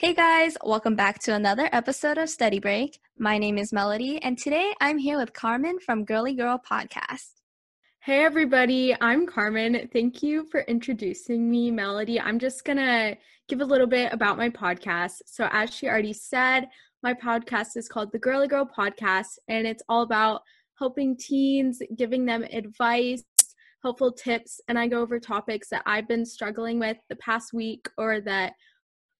Hey guys, welcome back to another episode of Study Break. My name is Melody, and today I'm here with Carmen from Girly Girl Podcast. Hey everybody, I'm Carmen. Thank you for introducing me, Melody. I'm just gonna give a little bit about my podcast. So, as she already said, my podcast is called the Girly Girl Podcast, and it's all about helping teens, giving them advice, helpful tips, and I go over topics that I've been struggling with the past week or that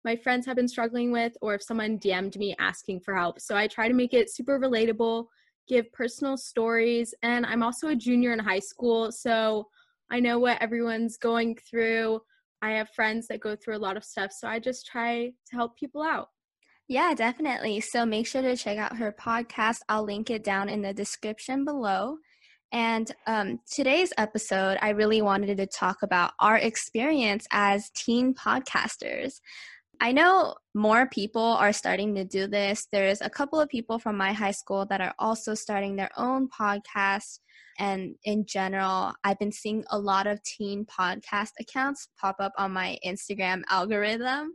my friends have been struggling with, or if someone DM'd me asking for help. So I try to make it super relatable, give personal stories, and I'm also a junior in high school, so I know what everyone's going through. I have friends that go through a lot of stuff, so I just try to help people out. Yeah, definitely. So make sure to check out her podcast. I'll link it down in the description below. And um, today's episode, I really wanted to talk about our experience as teen podcasters. I know more people are starting to do this. There's a couple of people from my high school that are also starting their own podcast. And in general, I've been seeing a lot of teen podcast accounts pop up on my Instagram algorithm.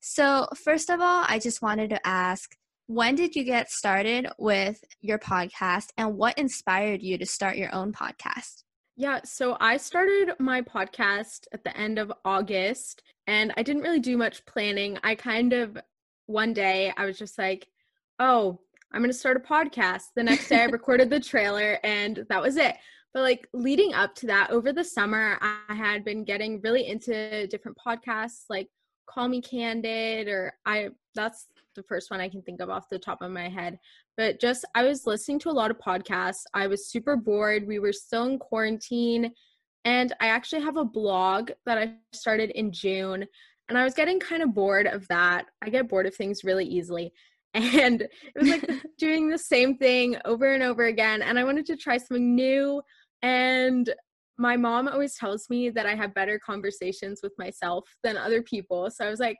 So, first of all, I just wanted to ask when did you get started with your podcast and what inspired you to start your own podcast? Yeah, so I started my podcast at the end of August and I didn't really do much planning. I kind of one day I was just like, "Oh, I'm going to start a podcast." The next day I recorded the trailer and that was it. But like leading up to that over the summer, I had been getting really into different podcasts like Call Me Candid or I that's the first one I can think of off the top of my head. But just I was listening to a lot of podcasts. I was super bored. We were still in quarantine and I actually have a blog that I started in June. And I was getting kind of bored of that. I get bored of things really easily. And it was like doing the same thing over and over again. And I wanted to try something new. And my mom always tells me that I have better conversations with myself than other people. So I was like,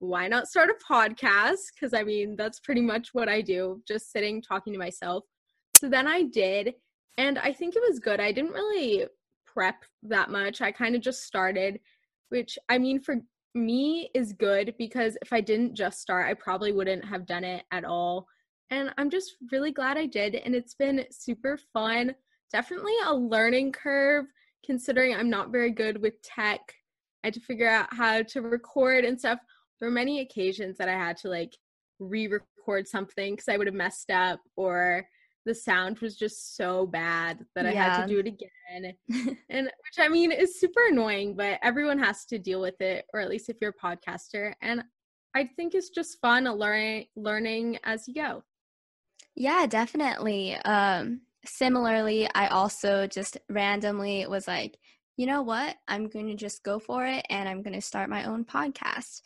why not start a podcast? Because I mean, that's pretty much what I do, just sitting talking to myself. So then I did. And I think it was good. I didn't really prep that much. I kind of just started, which I mean, for me is good because if I didn't just start, I probably wouldn't have done it at all. And I'm just really glad I did. And it's been super fun. Definitely a learning curve considering I'm not very good with tech. I had to figure out how to record and stuff. There were many occasions that I had to like re record something because I would have messed up or the sound was just so bad that I had to do it again. and which I mean is super annoying, but everyone has to deal with it, or at least if you're a podcaster. And I think it's just fun learning learning as you go. Yeah, definitely. Um similarly, I also just randomly was like, you know what? I'm going to just go for it and I'm going to start my own podcast.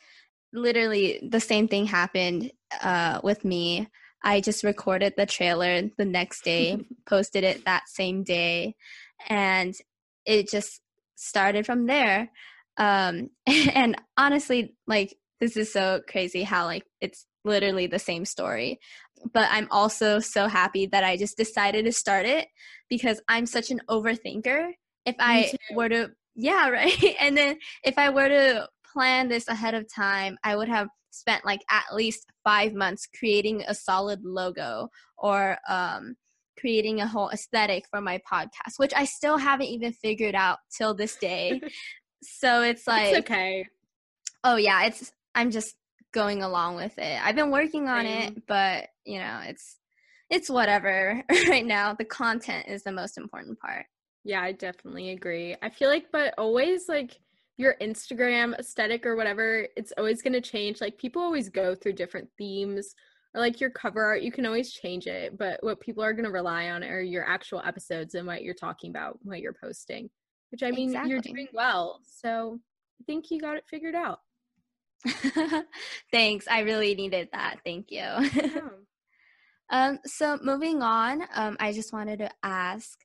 Literally the same thing happened uh with me. I just recorded the trailer the next day, posted it that same day, and it just started from there. Um, and honestly, like this is so crazy how like it's literally the same story. But I'm also so happy that I just decided to start it because I'm such an overthinker. If I were to, yeah, right. and then if I were to plan this ahead of time, I would have spent like at least five months creating a solid logo or um, creating a whole aesthetic for my podcast, which I still haven't even figured out till this day. so it's like it's okay. Oh yeah, it's I'm just going along with it. I've been working on Same. it, but you know, it's it's whatever right now. The content is the most important part. Yeah, I definitely agree. I feel like but always like your Instagram aesthetic or whatever, it's always going to change. Like people always go through different themes or like your cover art, you can always change it, but what people are going to rely on are your actual episodes and what you're talking about, what you're posting, which I mean, exactly. you're doing well. So I think you got it figured out. Thanks. I really needed that. Thank you. Yeah. um, so moving on, um, I just wanted to ask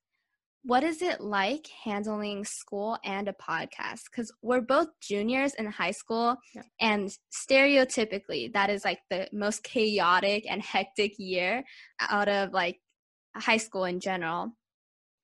what is it like handling school and a podcast? Because we're both juniors in high school yeah. and stereotypically that is like the most chaotic and hectic year out of like high school in general.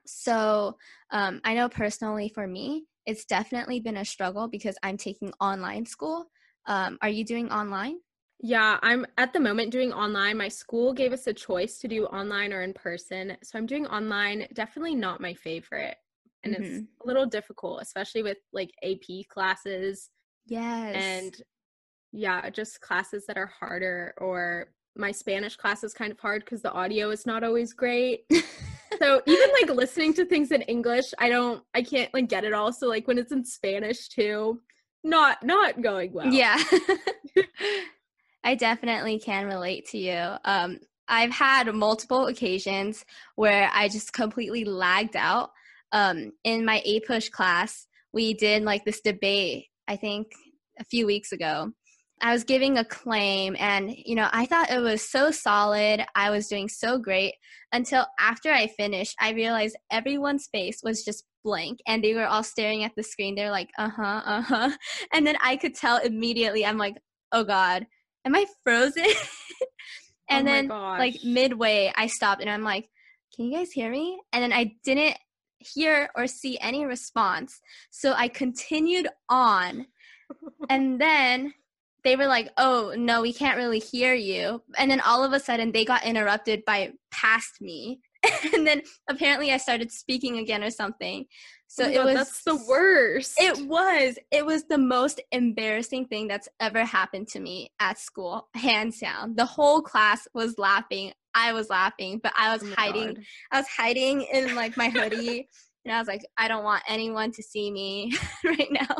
So um, i know personally for me it's definitely been a struggle because i'm taking online school. Um, are you doing online Yeah, I'm at the moment doing online. My school gave us a choice to do online or in person. So I'm doing online. Definitely not my favorite. And mm-hmm. it's a little difficult, especially with like AP classes. Yes. And yeah, just classes that are harder or my Spanish class is kind of hard because the audio is not always great. so even like listening to things in English, I don't I can't like get it all. So like when it's in Spanish too, not not going well. Yeah. I definitely can relate to you. Um, I've had multiple occasions where I just completely lagged out. Um, in my APUSH class, we did like this debate, I think a few weeks ago. I was giving a claim and, you know, I thought it was so solid. I was doing so great until after I finished, I realized everyone's face was just blank and they were all staring at the screen. They're like, uh huh, uh huh. And then I could tell immediately, I'm like, oh God, am I frozen? and oh then gosh. like midway I stopped and I'm like, can you guys hear me? And then I didn't hear or see any response. So I continued on. and then they were like, "Oh, no, we can't really hear you." And then all of a sudden they got interrupted by past me. and then apparently I started speaking again or something. So oh it God, was that's the worst. It was. It was the most embarrassing thing that's ever happened to me at school, hands down. The whole class was laughing. I was laughing, but I was oh hiding. God. I was hiding in like my hoodie, and I was like, I don't want anyone to see me right now.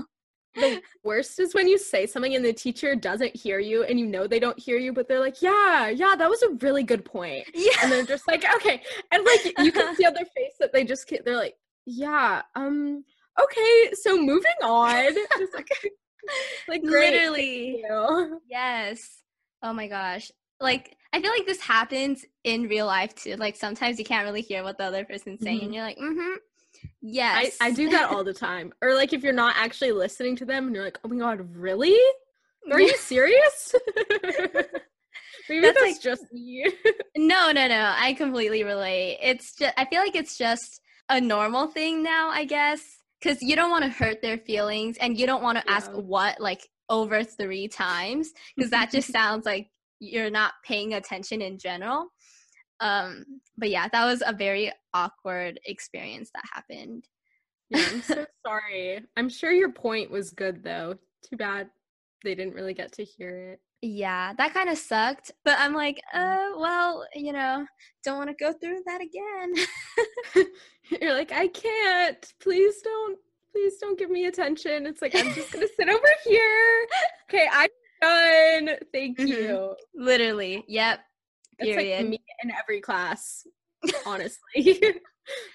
The worst is when you say something and the teacher doesn't hear you and you know they don't hear you, but they're like, Yeah, yeah, that was a really good point. Yeah. And they're just like, Okay. And like you can see on their face that they just they're like, yeah um okay so moving on like literally yes oh my gosh like i feel like this happens in real life too like sometimes you can't really hear what the other person's saying mm-hmm. and you're like mm-hmm yes I, I do that all the time or like if you're not actually listening to them and you're like oh my god really are you serious Maybe that's, that's like, just me. no, no, no. I completely relate. It's just I feel like it's just a normal thing now, I guess, because you don't want to hurt their feelings and you don't want to yeah. ask what like over three times because that just sounds like you're not paying attention in general. Um, but yeah, that was a very awkward experience that happened. Yeah, I'm so sorry. I'm sure your point was good though. Too bad they didn't really get to hear it. Yeah, that kind of sucked. But I'm like, uh, well, you know, don't want to go through that again. You're like, I can't. Please don't. Please don't give me attention. It's like I'm just gonna sit over here. Okay, I'm done. Thank mm-hmm. you. Literally. Yep. Period. It's like me in every class. Honestly.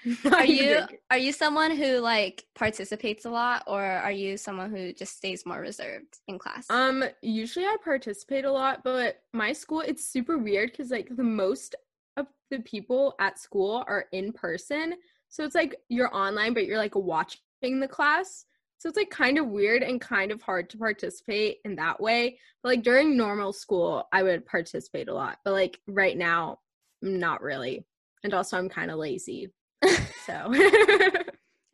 are you are you someone who like participates a lot or are you someone who just stays more reserved in class? Um usually i participate a lot but my school it's super weird because like the most of the people at school are in person. So it's like you're online but you're like watching the class. So it's like kind of weird and kind of hard to participate in that way. But like during normal school i would participate a lot but like right now not really. And also i'm kind of lazy so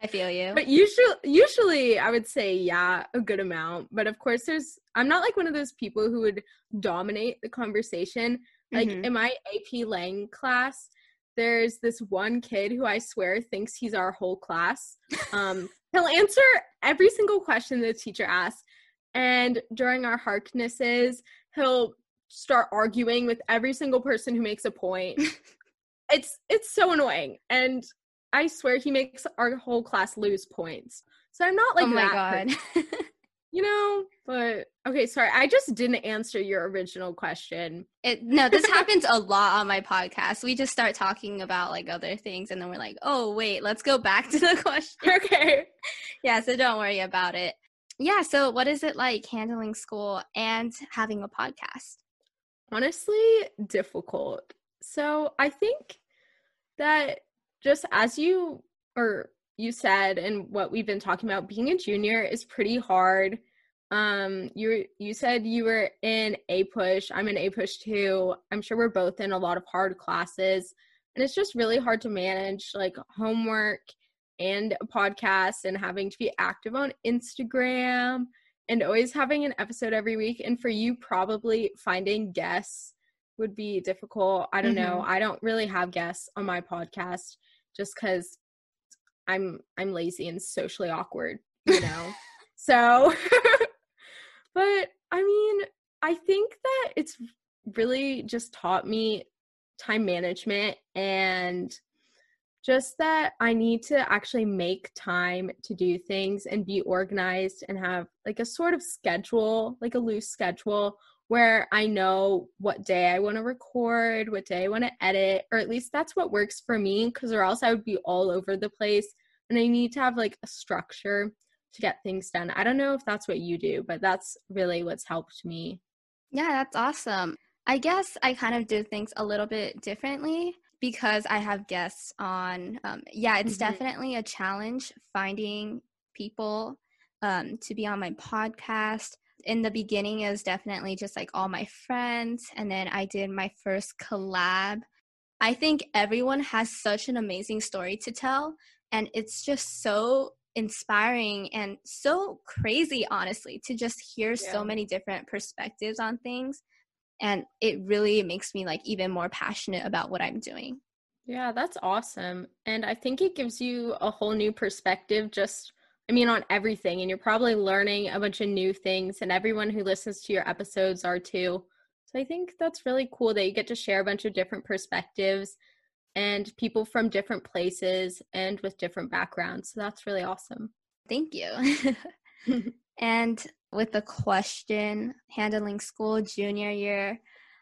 I feel you. But usually usually I would say yeah, a good amount. But of course there's I'm not like one of those people who would dominate the conversation. Like mm-hmm. in my AP Lang class, there's this one kid who I swear thinks he's our whole class. Um he'll answer every single question the teacher asks. And during our Harknesses, he'll start arguing with every single person who makes a point. it's it's so annoying. And I swear he makes our whole class lose points. So I'm not like oh my that. God. you know, but okay, sorry. I just didn't answer your original question. It no, this happens a lot on my podcast. We just start talking about like other things and then we're like, "Oh, wait, let's go back to the question." Okay. yeah, so don't worry about it. Yeah, so what is it like handling school and having a podcast? Honestly, difficult. So, I think that just as you or you said and what we've been talking about being a junior is pretty hard um you you said you were in APUSH i'm in APUSH too i'm sure we're both in a lot of hard classes and it's just really hard to manage like homework and a podcast and having to be active on instagram and always having an episode every week. And for you, probably finding guests would be difficult. I don't mm-hmm. know. I don't really have guests on my podcast just because I'm I'm lazy and socially awkward, you know. so but I mean, I think that it's really just taught me time management and just that I need to actually make time to do things and be organized and have like a sort of schedule, like a loose schedule where I know what day I want to record, what day I want to edit, or at least that's what works for me because or else I would be all over the place and I need to have like a structure to get things done. I don't know if that's what you do, but that's really what's helped me. Yeah, that's awesome. I guess I kind of do things a little bit differently because I have guests on. Um, yeah, it's mm-hmm. definitely a challenge finding people um, to be on my podcast. In the beginning, it was definitely just like all my friends, and then I did my first collab. I think everyone has such an amazing story to tell, and it's just so inspiring and so crazy, honestly, to just hear yeah. so many different perspectives on things and it really makes me like even more passionate about what i'm doing yeah that's awesome and i think it gives you a whole new perspective just i mean on everything and you're probably learning a bunch of new things and everyone who listens to your episodes are too. So i think that's really cool that you get to share a bunch of different perspectives and people from different places and with different backgrounds. So that's really awesome. Thank you. And with the question handling school junior year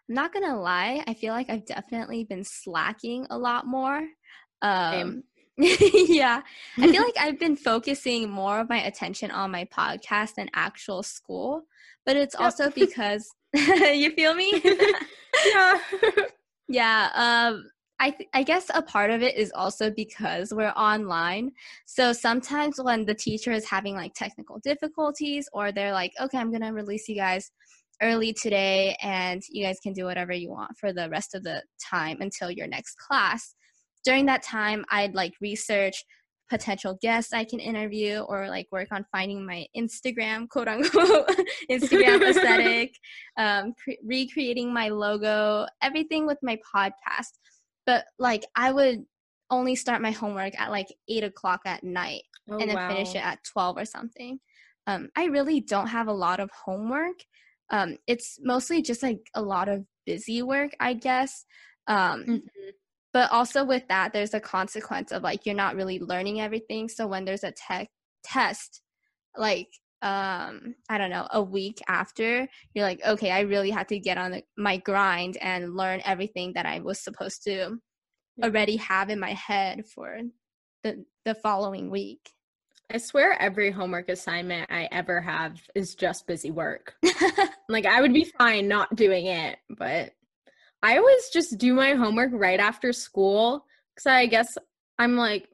i'm not gonna lie i feel like i've definitely been slacking a lot more. Um yeah i feel like i've been focusing more of my attention on my podcast than actual school but it's yep. also because you feel me yeah yeah um I, th- I guess a part of it is also because we're online. So sometimes when the teacher is having like technical difficulties or they're like, okay, I'm going to release you guys early today and you guys can do whatever you want for the rest of the time until your next class. During that time, I'd like research potential guests I can interview or like work on finding my Instagram, quote unquote, Instagram aesthetic, um, cre- recreating my logo, everything with my podcast but like I would only start my homework at like eight o'clock at night oh, and then wow. finish it at 12 or something. Um, I really don't have a lot of homework. Um, it's mostly just like a lot of busy work, I guess. Um, mm-hmm. But also with that, there's a consequence of like you're not really learning everything. So when there's a tech test, like um i don't know a week after you're like okay i really had to get on the, my grind and learn everything that i was supposed to already have in my head for the the following week. I swear every homework assignment i ever have is just busy work. Like i would be fine not doing it but i always just do my homework right after school because i guess i'm like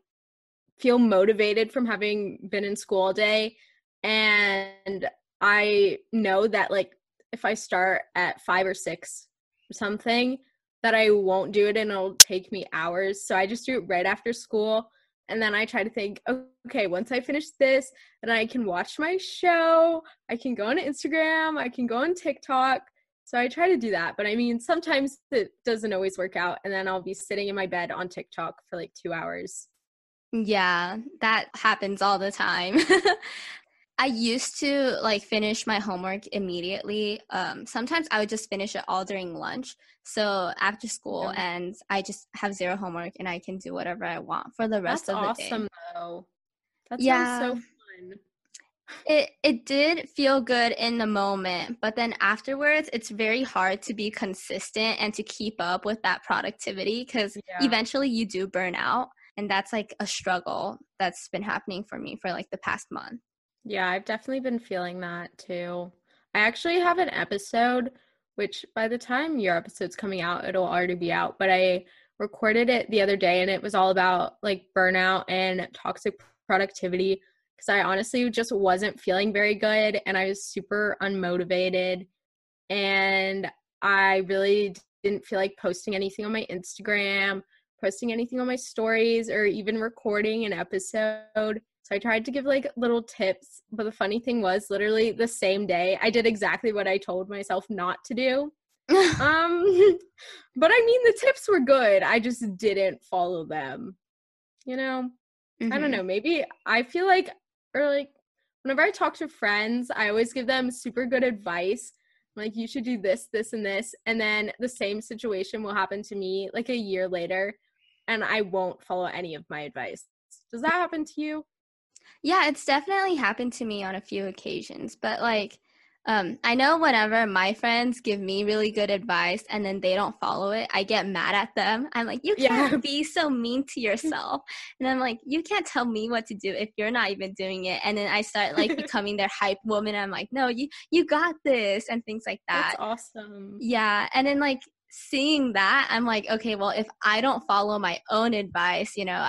feel motivated from having been in school all day. And i know that like if i start at five or six or something that i won't do it and it'll take me hours. So i just do it right after school. And then i try to think okay once i finish this then i can watch my show. I can go on instagram. I can go on tiktok so i try to do that but i mean sometimes it doesn't always work out and then i'll be sitting in my bed on tiktok for like two hours yeah, that happens all the time. I used to like finish my homework immediately. Um, sometimes I would just finish it all during lunch. So after school, yeah. and I just have zero homework, and I can do whatever I want for the rest That's of the awesome, day. Awesome, though. That yeah. sounds so fun. It it did feel good in the moment, but then afterwards, it's very hard to be consistent and to keep up with that productivity because yeah. eventually you do burn out, and that's like a struggle that's been happening for me for like the past month. Yeah, I've definitely been feeling that too. I actually have an episode, which by the time your episode's coming out, it'll already be out, but I recorded it the other day and it was all about like burnout and toxic productivity because I honestly just wasn't feeling very good and I was super unmotivated and I really didn't feel like posting anything on my Instagram, posting anything on my stories, or even recording an episode So I tried to give like little tips, but the funny thing was literally the same day I did exactly what I told myself not to do. um but I mean the tips were good. I just didn't follow them. You know? Mm-hmm. I don't mm-hmm. know, maybe I feel like or like whenever I talk to friends, I always give them super good advice. Like you should do this, this and this, and then the same situation will happen to me like a year later and I won't follow any of my advice. Does that happen to you? Yeah, it's definitely happened to me on a few occasions, but like um, I know whenever my friends give me really good advice and then they don't follow it, I get mad at them. I'm like, you can't yeah. be so mean to yourself. And I'm like, you can't tell me what to do if you're not even doing it. And then I start like becoming their hype woman. I'm like, no, you you got this and things like that. That's awesome. Yeah. And then like seeing that, I'm like, okay, well, if I don't follow my own advice, you know,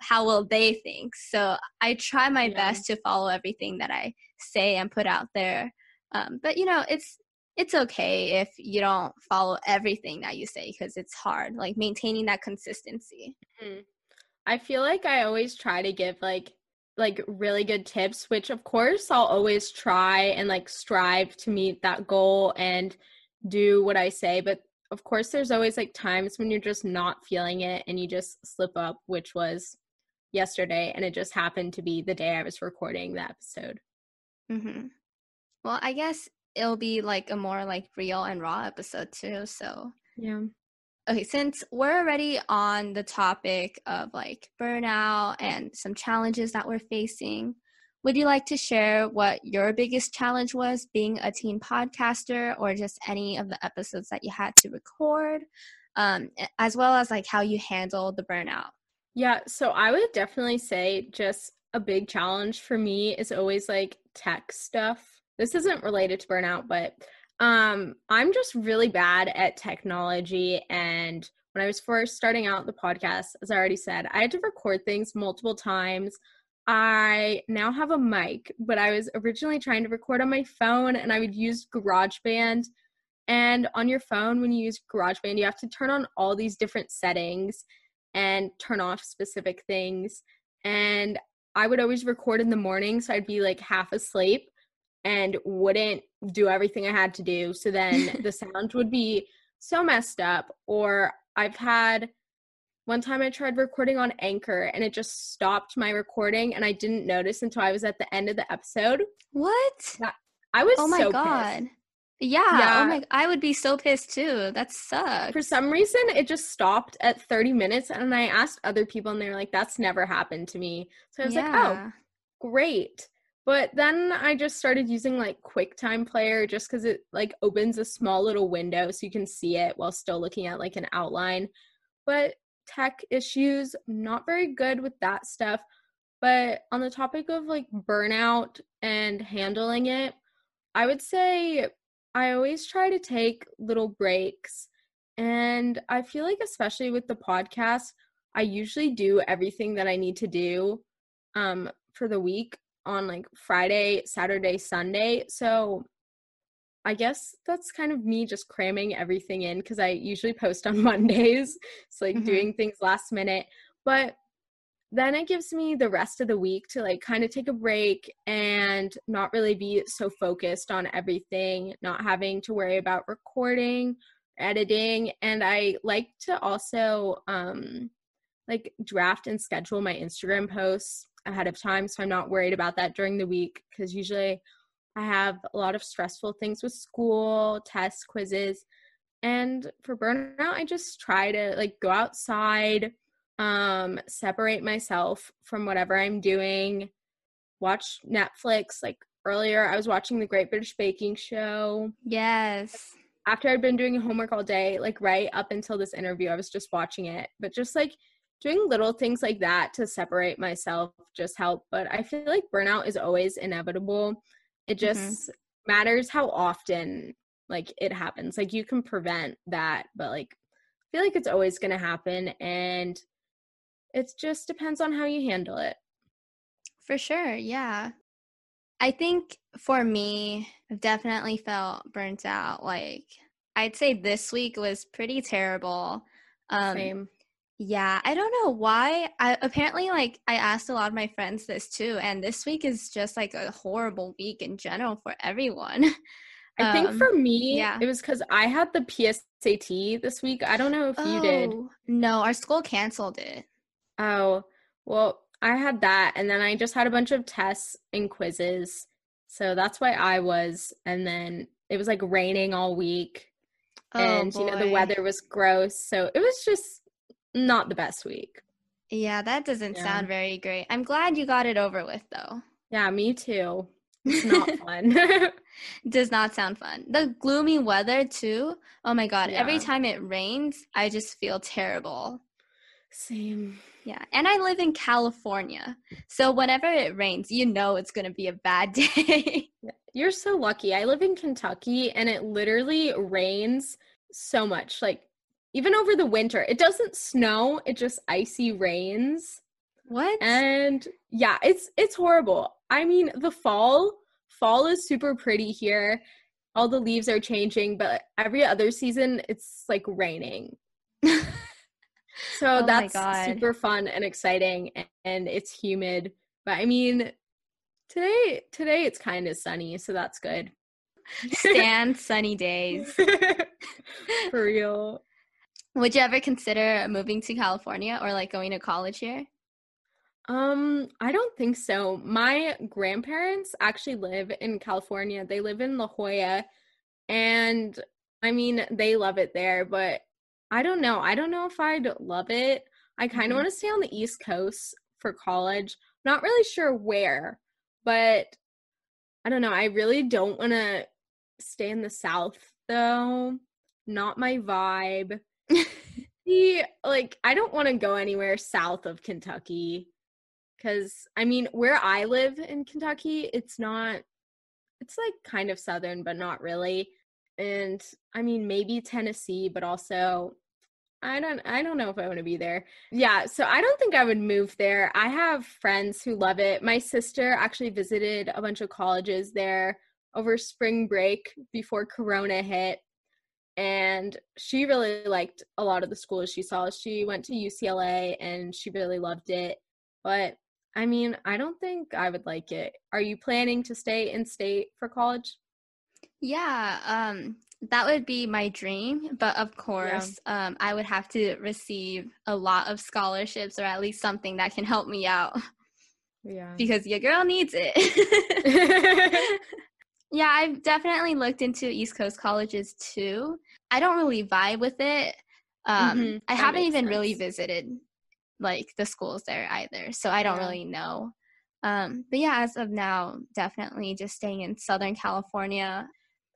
how will they think? So I try my yeah. best to follow everything that I say and put out there. Um, but you know, it's it's okay if you don't follow everything that you say because it's hard, like maintaining that consistency. Mm-hmm. I feel like I always try to give like like really good tips, which of course I'll always try and like strive to meet that goal and do what I say. But of course, there's always like times when you're just not feeling it and you just slip up, which was yesterday. And it just happened to be the day I was recording the episode. Mm-hmm. Well, I guess it'll be like a more like real and raw episode too. So, yeah. Okay, since we're already on the topic of like burnout and some challenges that we're facing, would you like to share what your biggest challenge was being a teen podcaster or just any of the episodes that you had to record, um, as well as like how you handled the burnout? Yeah, so I would definitely say just a big challenge for me is always like tech stuff. This isn't related to burnout, but um I'm just really bad at technology and when I was first starting out the podcast, as I already said, I had to record things multiple times. I now have a mic, but I was originally trying to record on my phone and I would use GarageBand. And on your phone, when you use GarageBand, you have to turn on all these different settings and turn off specific things. And I would always record in the morning, so I'd be like half asleep and wouldn't do everything I had to do. So then the sound would be so messed up. Or I've had one time I tried recording on Anchor and it just stopped my recording and I didn't notice until I was at the end of the episode. What? I was Oh my so god. Pissed. Yeah, oh yeah. Oh my I would be so pissed too. That sucks. For some reason it just stopped at 30 minutes and I asked other people and they were like that's never happened to me. So I was yeah. like, "Oh, great." But then I just started using like QuickTime Player just cuz it like opens a small little window so you can see it while still looking at like an outline. But tech issues, not very good with that stuff. But on the topic of like burnout and handling it, I would say I always try to take little breaks. And I feel like, especially with the podcast, I usually do everything that I need to do um, for the week on like Friday, Saturday, Sunday. So I guess that's kind of me just cramming everything in because I usually post on Mondays. It's like mm-hmm. doing things last minute. But then it gives me the rest of the week to like kind of take a break and not really be so focused on everything, not having to worry about recording, editing. And I like to also um like draft and schedule my Instagram posts ahead of time so I'm not worried about that during the week because usually I have a lot of stressful things with school, tests, quizzes. And for burnout, I just try to like go outside, um, separate myself from whatever I'm doing, watch Netflix. Like earlier, I was watching the Great British Baking Show. Yes. After I'd been doing homework all day, like right up until this interview, I was just watching it. But just like doing little things like that to separate myself just help. But I feel like burnout is always inevitable. It mm-hmm. just mm-hmm. matters how often like it happens. Like you can prevent that, but like I feel like it's always going to happen and it just depends on how you handle it. For sure. Yeah. I think for me, I've definitely felt burnt out. Like I'd say this week was pretty terrible. Um Same Yeah, I don't know why. I apparently like I asked a lot of my friends this too, and this week is just like a horrible week in general for everyone. I think Um, for me, yeah. it was because I had the PSAT this week. I don't know if you did. Oh, No, our school canceled it. Oh, well, I had that, and then I just had a bunch of tests and quizzes. So that's why I was. And then it was like raining all week, Oh, and you know the weather was gross. So it was just not the best week. Yeah, that doesn't Yeah. sound very great. I'm glad you got it over with though. Yeah, me too. It's not fun. Does not sound fun. The gloomy weather too. Oh my god, every time it rains, I just feel terrible. Same. Yeah, and I live in California. So whenever it rains, you know it's going to be a bad day. You're so lucky. I live in Kentucky and it literally rains so much. Like even over the winter, it doesn't snow, it just icy rains. what? And yeah, it's it's horrible. I mean, the fall, fall is super pretty here. All the leaves are changing, but every other season it's like raining. So Oh that's super fun and exciting a- and it's humid. But I mean, today today it's kind of sunny, so that's good. Stand sunny days. For real. Would you ever consider moving to California or like going to college here? Um, I don't think so. My grandparents actually live in California. They live in La Jolla, and I mean, they love it there, but I don't know. I don't know if I'd love it. I kind of want to stay on the East Coast for college. Not really sure where, but I don't know. I really don't want to stay in the South though. Not my vibe. The like I don't want to go anywhere south of Kentucky cuz I mean where I live in Kentucky it's not it's like kind of southern but not really and I mean maybe Tennessee but also I don't I don't know if I want to be there. Yeah, so I don't think I would move there. I have friends who love it. My sister actually visited a bunch of colleges there over spring break before corona hit and she really liked a lot of the schools she saw. She went to UCLA and she really loved it. But I mean, I don't think I would like it. Are you planning to stay in state for college? Yeah, um, that would be my dream. But of course, um, I would have to receive a lot of scholarships or at least something that can help me out Yeah. because your girl needs it. yeah, I've definitely looked into East Coast colleges too. I don't really vibe with it. Um, Mhm, I haven't even really visited like the schools there either, so I don't Yeah. really know. Um, but yeah, as of now, definitely just staying in Southern California.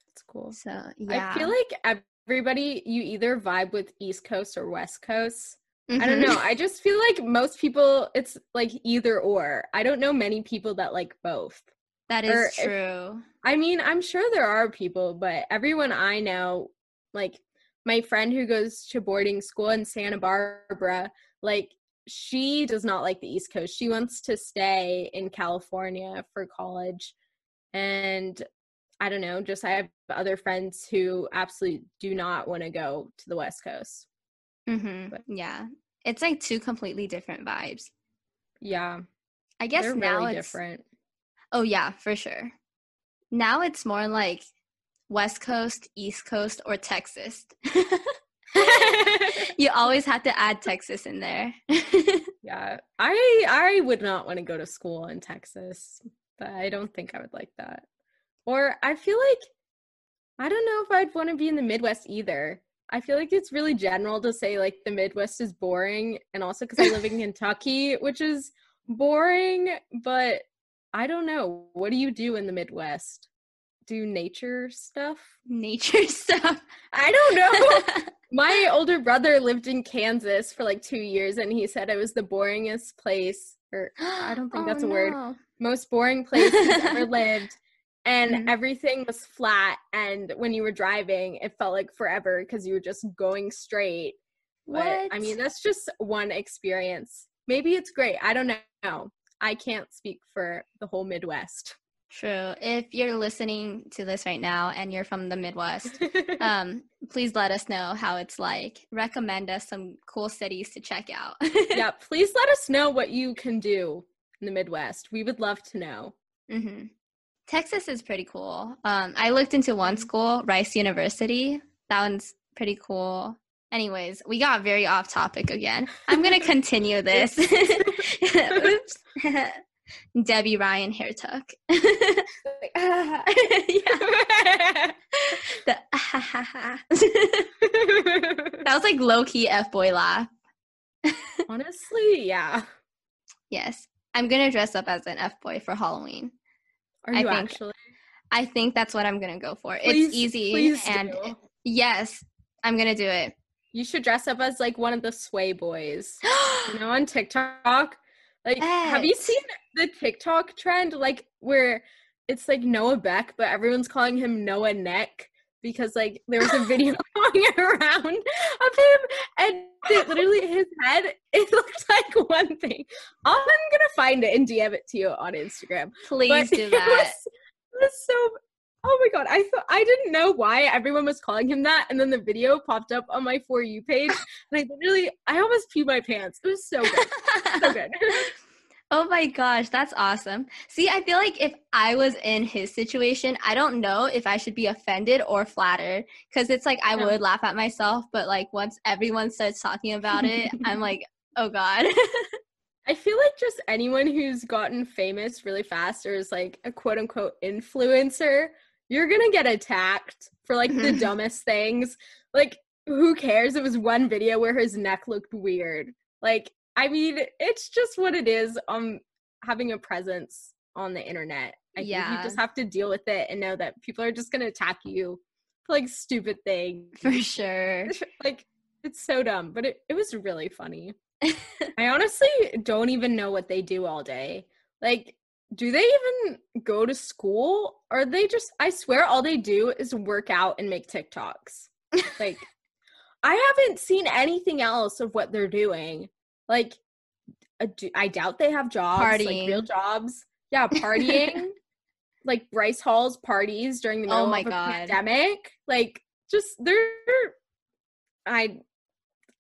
That's cool. So yeah, I feel like everybody you either vibe with East Coast or West Coast. I don't know. Mhm. I just feel like most people it's like either or. I don't know many people that like both. That is or if- true. I mean, I'm sure there are people, but everyone I know, like my friend who goes to boarding school in Santa Barbara, like she does not like the East Coast. She wants to stay in California for college. And I don't know, just I have other friends who absolutely do not want to go to the West Coast. hmm but- Yeah, it's like two completely different vibes. Yeah, I guess they're now really it's different. oh yeah, for sure. Now it's more like West Coast, East Coast, or Texas. you always have to add Texas in there. yeah, I I would not want to go to school in Texas, but I don't think I would like that. Or I feel like I don't know if I'd want to be in the Midwest either. I feel like it's really general to say like the Midwest is boring, and also because I live in Kentucky, which is boring. But I don't know. What do you do in the Midwest? Do nature stuff? Nature stuff. I don't know. My older brother lived in Kansas for like two years, and he said it was the boringest place, or I don't think that's a word. most boring place he's ever lived. And Mhm. everything was flat. And when you were driving, it felt like forever because you were just going straight. But I mean, that's just one experience. Maybe it's great. I don't know. I can't speak for the whole Midwest. True. If you're listening to this right now and you're from the Midwest, um, please let us know how it's like. Recommend us some cool cities to check out. yeah, please let us know what you can do in the Midwest. We would love to know. hmm Texas is pretty cool. Um, I looked into one Mm-hmm. school, Rice University. That one's pretty cool. Anyways, we got very off topic again. I'm gonna continue this. Oops. Debby Ryan hair tuck. The that was like low key f boy laugh. Honestly, yeah. Yes, I'm gonna dress up as an f boy for Halloween. Are I you think- actually? I think that's what I'm gonna go for. Please- it's easy and do. yes, I'm gonna do it. You should dress up as like one of the sway boys. You know, on TikTok. Like, have you seen the TikTok trend? Like, where it's like Noah Beck, but everyone's calling him Noah Neck because like there was a video going around of him, and it, literally his head it looked like one thing. I'm gonna find it and DM it to you on Instagram. Please But do it that. was- it was so oh my god i thought i didn't know why everyone was calling him that and then the video popped up on my for you page and i literally i almost peed my pants it was so good so good oh my gosh, that's awesome. See, I feel like if I was in his situation, I don't know if I should be offended or flattered because it's like I would laugh at myself, but like once everyone starts talking about it, I'm like, oh god. i feel like just anyone who's gotten famous really fast or is like a quote unquote influencer you're gonna get attacked for like the dumbest things. Like who cares? It was one video where his neck looked weird. Like i mean it's just what it is um having a presence on the internet. I think Yeah. you just have to deal with it and know that people are just gonna attack you for like stupid things. For sure. like it's so dumb but it, it was really funny. I honestly don't even know what they do all day. Like do they even go to school? Or they just i swear all they do is work out and make tiktoks. Like i haven't seen anything else of what they're doing. Like uh, I doubt they have jobs like real jobs. Yeah partying. Like bryce hall's parties during the middle Oh of a pandemic. Like just they're i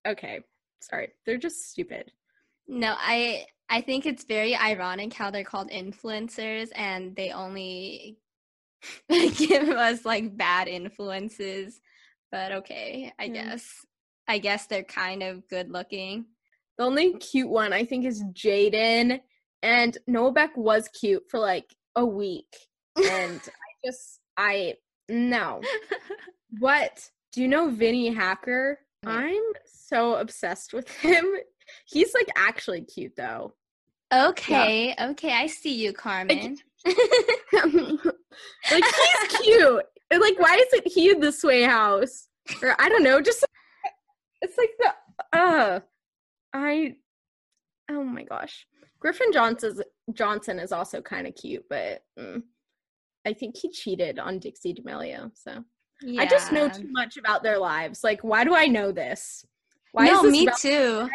okay sorry. They're just stupid. No, I I think it's very ironic how they're called influencers and they only give us like bad influences. But okay, I Yeah. guess. I guess they're kind of good looking. the only cute one i think is jaden and noah beck was cute for like a week and i just i no what do you know vinnie hacker i'm so obsessed with him he's like actually cute though Okay, okay, I see you, Carmen. like he's cute. Like why isn't he in the sway house? Or i don't know just it's like the uh i oh my gosh. Griffin johnson's johnson is also kind of cute but mm, i think he cheated on dixie d'amelio so. I just know too much about their lives. Like why do i know this? Why no, this me too.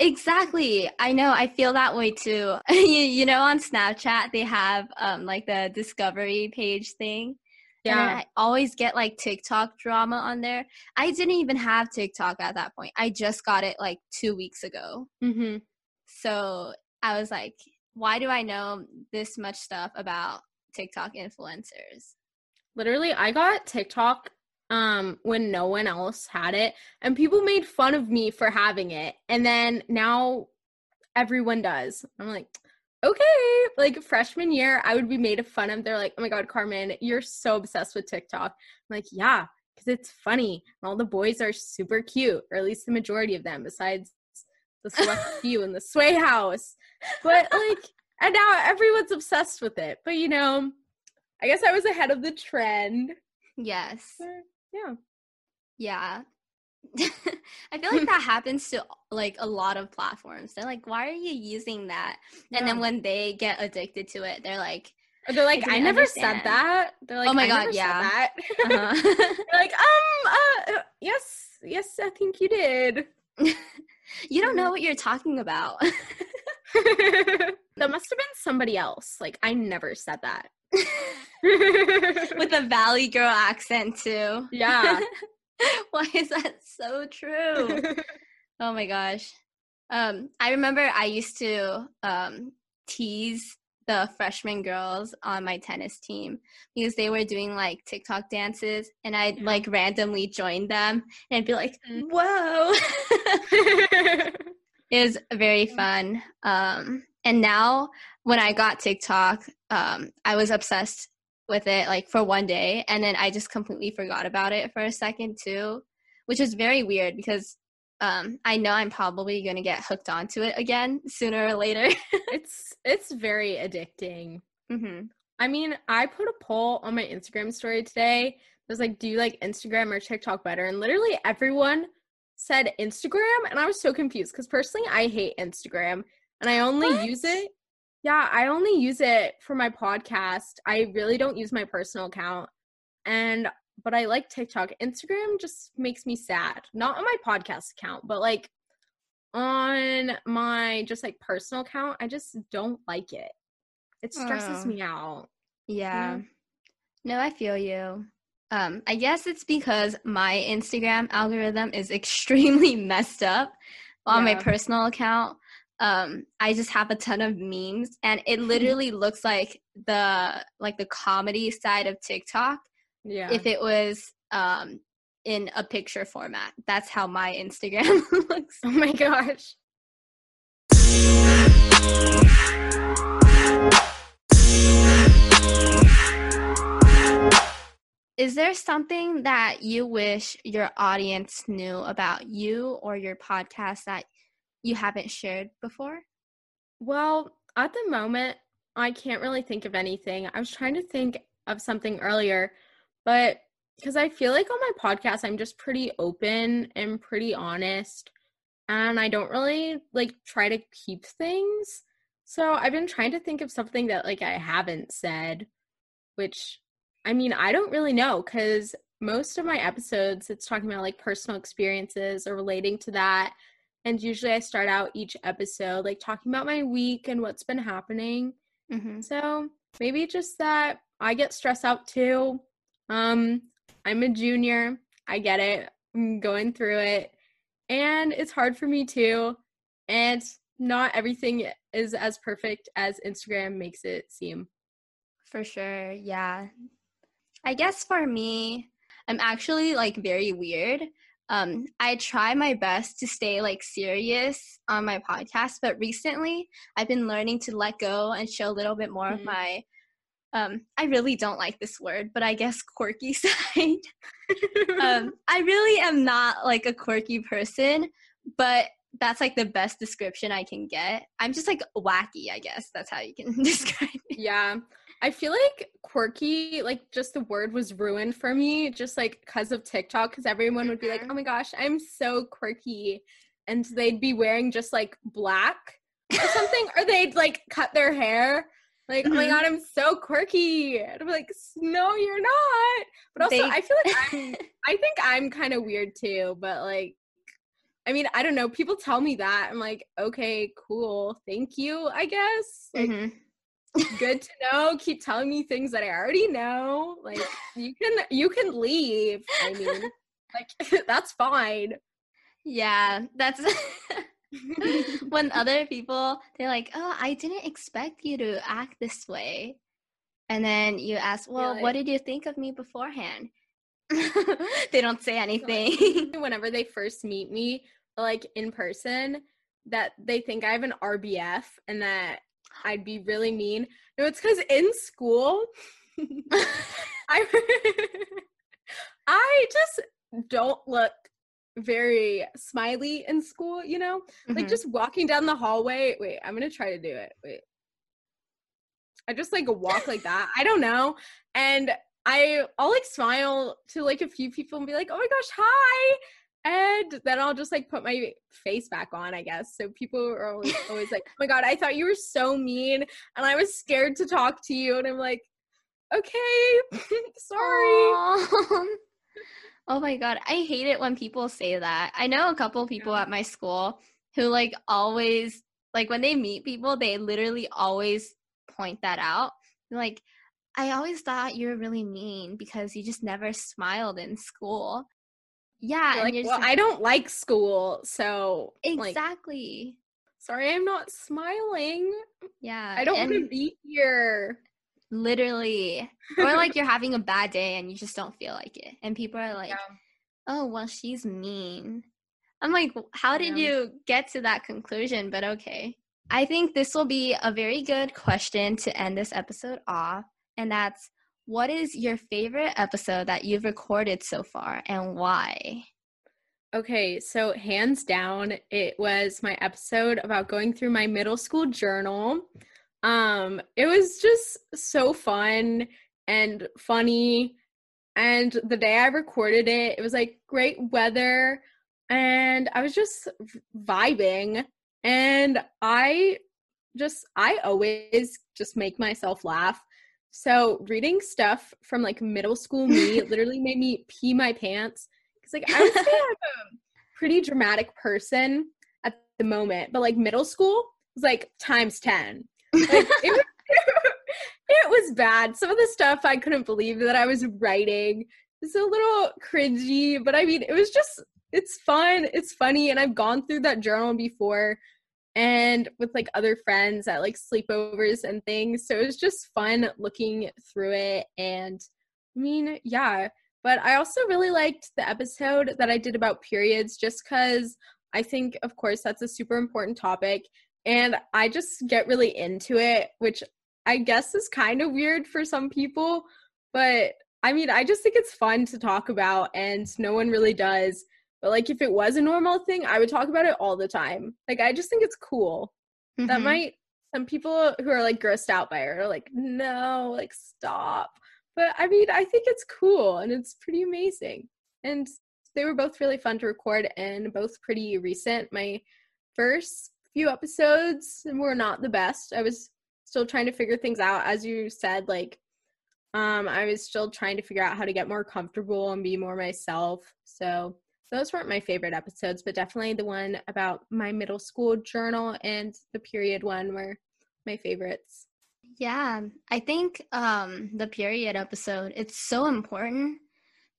Exactly. I know. I feel that way too. you, you know, on Snapchat, they have um like the discovery page thing. Yeah I always get like TikTok drama on there. I didn't even have TikTok at that point. I just got it like two weeks ago. hmm So I was like, why do I know this much stuff about TikTok influencers? literally i got tiktok um when no one else had it and people made fun of me for having it and then now everyone does. I'm like okay. Like freshman year i would be made fun of they're like oh my god carmen you're so obsessed with tiktok. I'm like yeah because it's funny and all the boys are super cute or at least the majority of them besides the select few in the sway house. But like and now everyone's obsessed with it but you know i guess i was ahead of the trend. Yes. Yeah Yeah. I feel like that happens to like a lot of platforms. They're like, why are you using that? And then when they get addicted to it, they're like, Or they're like, I, didn't never understand." said that. They're like, Oh my "I God, yeah. that. uh-huh. They're like, um, uh, yes, yes, I think you did. you don't know what you're talking about. That must have been somebody else. Like I never said that. With a Valley girl accent too. Yeah. Why is that so true? oh my gosh. Um, I remember I used to um, tease the freshman girls on my tennis team because they were doing like TikTok dances and I'd Yeah. like randomly join them and I'd be like, Mm. whoa. it was very fun. Um, and now when I got TikTok, um, I was obsessed with it like for one day and then I just completely forgot about it for a second too, which is very weird because um, I know I'm probably going to get hooked onto it again sooner or later. it's it's very addicting. hmm I mean, I put a poll on my Instagram story today. It was like, do you like Instagram or TikTok better? And literally everyone said Instagram. And I was so confused because personally, I hate Instagram and I only What? use it. Yeah, I only use it for my podcast. I really don't use my personal account. And, but I like TikTok. Instagram just makes me sad. Not on my podcast account, but like on my just like personal account, I just don't like it. It stresses Oh. me out. Yeah. No, I feel you. Um, I guess it's because my Instagram algorithm is extremely messed up on my personal account. Um, I just have a ton of memes and it literally looks like the like the comedy side of TikTok Yeah. if it was um in a picture format. That's how my Instagram looks. oh my gosh. Is there something that you wish your audience knew about you or your podcast that you haven't shared before? Well, at the moment, I can't really think of anything. I was trying to think of something earlier, but because I feel like on my podcast, I'm just pretty open and pretty honest, and I don't really like try to keep things. So I've been trying to think of something that like I haven't said, which I mean, I don't really know because most of my episodes, it's talking about like personal experiences or relating to that. And usually I start out each episode like talking about my week and what's been happening. Mm-hmm. So maybe just that I get stressed out too. Um, I'm a junior. I get it. I'm going through it. And it's hard for me too. And not everything is as perfect as Instagram makes it seem. For sure. Yeah. I guess for me, I'm actually like very weird. Um, I try my best to stay like serious on my podcast, but recently I've been learning to let go and show a little bit more of Mhm. my um I really don't like this word, but I guess quirky side. um I really am not like a quirky person, but that's like the best description I can get. I'm just like wacky, I guess. That's how you can describe it. Yeah. I feel like quirky, like just the word was ruined for me, just like because of TikTok, because everyone would be like, Mhm. oh my gosh, I'm so quirky. And they'd be wearing just like black or something, or they'd like cut their hair. Like, oh my Mhm. God, I'm so quirky. And I'm like, no, you're not. But also, They- I feel like I'm, I think I'm kind of weird too, but like, I mean, I don't know. People tell me that. I'm like, okay, cool. Thank you, I guess. Like, Mhm. Good to know keep telling me things that i already know like you can you can leave i mean like that's fine Yeah, that's when other people they're like, "Oh, I didn't expect you to act this way," and then you ask, "Well, what did you think of me beforehand?" they don't say anything. whenever they first meet me like in person that they think i have an rbf and that i'd be really mean. No it's because in school i i just don't look very smiley in school you know? Like Mhm. just walking down the hallway wait i'm gonna try to do it wait. I just like walk like that i don't know. And i i'll like smile to like a few people and be like oh my gosh hi and then i'll just like put my face back on i guess so people are always, always like oh my god i thought you were so mean and i was scared to talk to you and i'm like okay sorry oh my god, I hate it when people say that. I know a couple people Yeah. at my school who like always like when they meet people, they literally always point that out. Like, I always thought you were really mean because you just never smiled in school. Yeah, like, well, I don't like school, so exactly. Like, sorry, I'm not smiling. Yeah, I don't want to be here. Literally, or like you're having a bad day and you just don't feel like it, and people are like, yeah. "Oh, well, she's mean." I'm like, how did yeah. you get to that conclusion? But okay. I think this will be a very good question to end this episode off. And that's what is your favorite episode that you've recorded so far and why? Okay, so hands down, it was my episode about going through my middle school journal. Um, it was just so fun and funny. And the day I recorded it, it was like great weather and I was just vibing and I just I always just make myself laugh. So reading stuff from like middle school me literally made me pee my pants cuz like I was a pretty dramatic person at the moment, but like middle school was like times 10. Like it was it was bad. Some of the stuff I couldn't believe that I was writing. It's a little cringy, but I mean, it was just it's fun. It's funny. And I've gone through that journal before and with like other friends at like sleepovers and things. So it was just fun looking through it. And I mean, yeah. But I also really liked the episode that I did about periods just because I think, of course, that's a super important topic. And I just get really into it, which I guess is kind of weird for some people. But I mean, I just think it's fun to talk about, and no one really does. But like if it was a normal thing, I would talk about it all the time. Like I just think it's cool. Mm-hmm. That might some people who are like grossed out by it are like, no, like stop. But I mean, I think it's cool and it's pretty amazing. And they were both really fun to record and both pretty recent. My first few episodes were not the best. I was still trying to figure things out. As you said, like um, I was still trying to figure out how to get more comfortable and be more myself. So those weren't my favorite episodes, but definitely the one about my middle school journal and the period one were my favorites. Yeah, I think um the period episode it's so important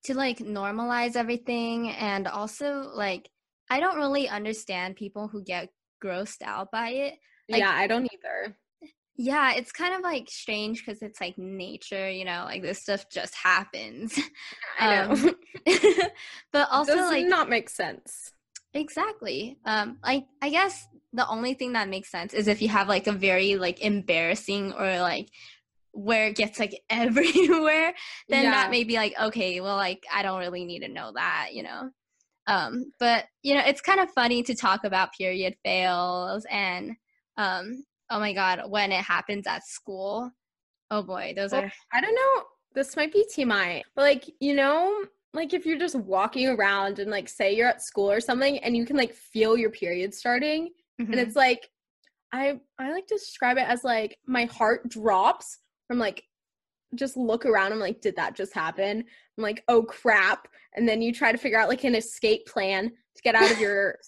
to like normalize everything and also like I don't really understand people who get grossed out by it. Like, yeah, I don't either yeah it's kind of like strange because it's like nature you know like this stuff just happens I know. Um, but also Does like not make sense exactly um like i guess the only thing that makes sense is if you have like a very like embarrassing or like where it gets like everywhere then yeah. that may be like okay well like i don't really need to know that you know um but you know it's kind of funny to talk about period fails and um oh my god when it happens at school oh boy those well, are i don't know this might be tmi but like you know like if you're just walking around and like say you're at school or something and you can like feel your period starting mm-hmm. and it's like i i like to describe it as like my heart drops from like just look around i'm like did that just happen? I'm like oh crap. And then you try to figure out like an escape plan to get out of your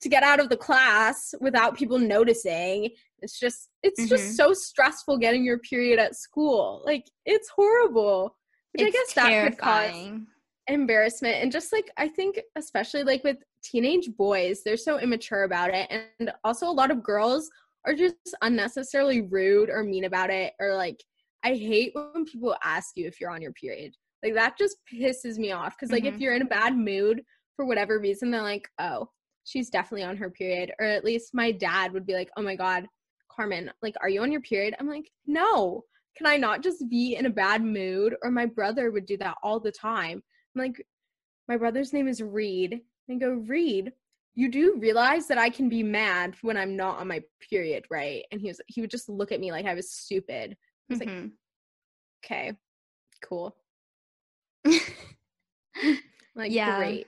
to get out of the class without people noticing. It's just it's mm-hmm. just so stressful getting your period at school. Like it's horrible. Which it's i guess terrifying. that could cause embarrassment. And just like i think especially like with teenage boys they're so immature about it. And also a lot of girls are just unnecessarily rude or mean about it or like i hate when people ask you if you're on your period. Like that just pisses me off because like mm-hmm. if you're in a bad mood for whatever reason they're like oh she's definitely on her period. Or at least my dad would be like oh my god carmen like are you on your period? I'm like no. Can i not just be in a bad mood? Or my brother would do that all the time. I'm like my brother's name is reed. And go reed you do realize that i can be mad when i'm not on my period right? And he was he would just look at me like i was stupid i was mm-hmm. like okay cool like yeah. great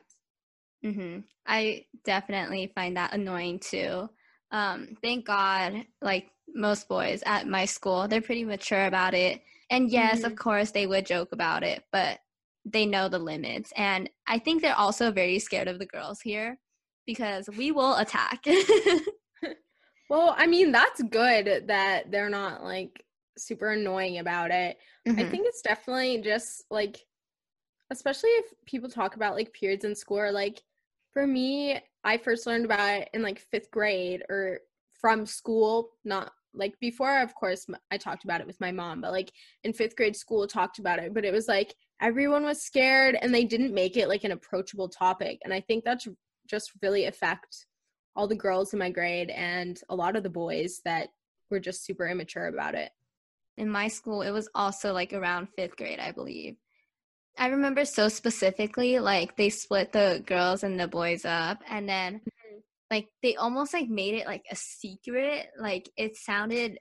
Mm-hmm. I definitely find that annoying too. Um, thank God, like most boys at my school, they're pretty mature about it. And yes, mm-hmm. of course, they would joke about it, but they know the limits. And I think they're also very scared of the girls here because we will attack. Well, I mean, that's good that they're not like super annoying about it. Mm-hmm. I think it's definitely just like, especially if people talk about like periods in school, or like for me, I first learned about it in like fifth grade or from school, not like before, of course, I talked about it with my mom, but like in fifth grade school, talked about it, but it was like everyone was scared and they didn't make it like an approachable topic. And I think that's just really affect all the girls in my grade and a lot of the boys that were just super immature about it. In my school, it was also like around fifth grade, I believe. I remember so specifically, like they split the girls and the boys up, and then mm-hmm. like they almost like made it like a secret. Like it sounded,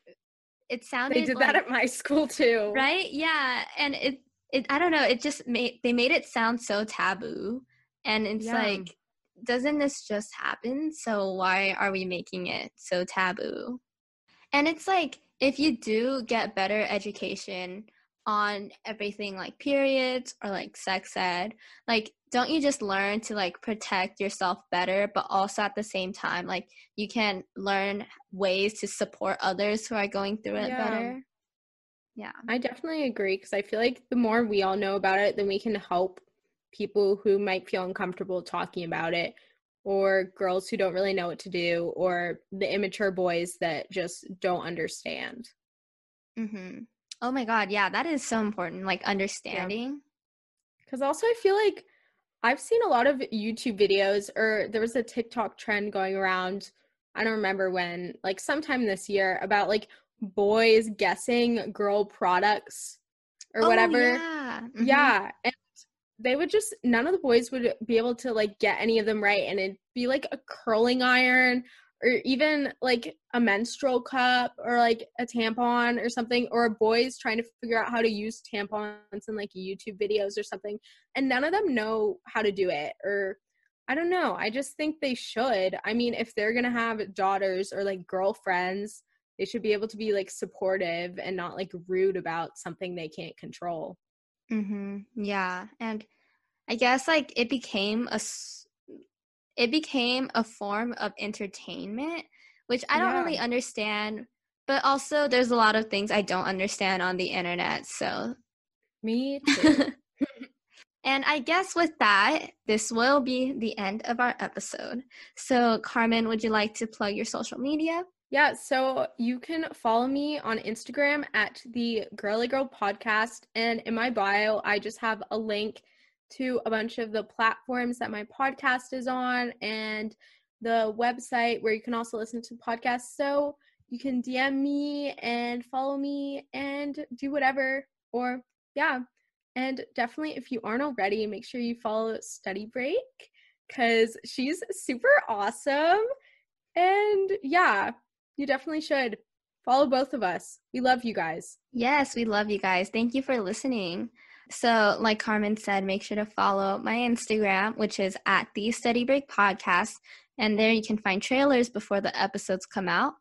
it sounded. They did like, that at my school too, right? Yeah, and it, it. I don't know. It just made they made it sound so taboo, and it's yeah. like, doesn't this just happen? So why are we making it so taboo? And it's like if you do get better education on everything like periods or like sex ed like don't you just learn to like protect yourself better but also at the same time like you can learn ways to support others who are going through it yeah. better? Yeah. I definitely agree because i feel like the more we all know about it then we can help people who might feel uncomfortable talking about it or girls who don't really know what to do or the immature boys that just don't understand mhm Oh my god, yeah, that is so important. Like understanding. Because also, I feel like I've seen a lot of YouTube videos, or there was a TikTok trend going around. I don't remember when, like sometime this year, about like boys guessing girl products or oh, whatever. Yeah. Mm-hmm. yeah. And they would just, none of the boys would be able to like get any of them right. And it'd be like a curling iron or even like a menstrual cup or like a tampon or something or boys trying to figure out how to use tampons in like YouTube videos or something and none of them know how to do it or I don't know. I just think they should. I mean, if they're to have daughters or like girlfriends, they should be able to be like supportive and not like rude about something they can't control. Mhm. Yeah. And I guess like it became a it became a form of entertainment, which I don't yeah. really understand. But also, there's a lot of things I don't understand on the internet. So, me too. and I guess with that, this will be the end of our episode. So, Carmen, would you like to plug your social media? Yeah, so you can follow me on Instagram at the Girly Girl Podcast. And in my bio, I just have a link to a bunch of the platforms that my podcast is on and the website where you can also listen to podcasts. So you can DM me and follow me and do whatever. Or, yeah. And definitely, if you aren't already, make sure you follow Study Break because she's super awesome. And yeah, you definitely should follow both of us. We love you guys. Yes, we love you guys. Thank you for listening. So, like Carmen said, make sure to follow my Instagram, which is at the Study Break Podcast. And there you can find trailers before the episodes come out.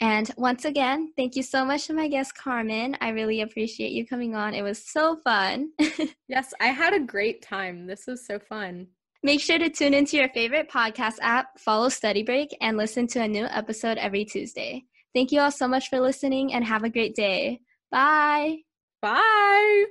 And once again, thank you so much to my guest, Carmen. I really appreciate you coming on. It was so fun. yes, I had a great time. This was so fun. Make sure to tune into your favorite podcast app, follow Study Break, and listen to a new episode every Tuesday. Thank you all so much for listening and have a great day. Bye. Bye.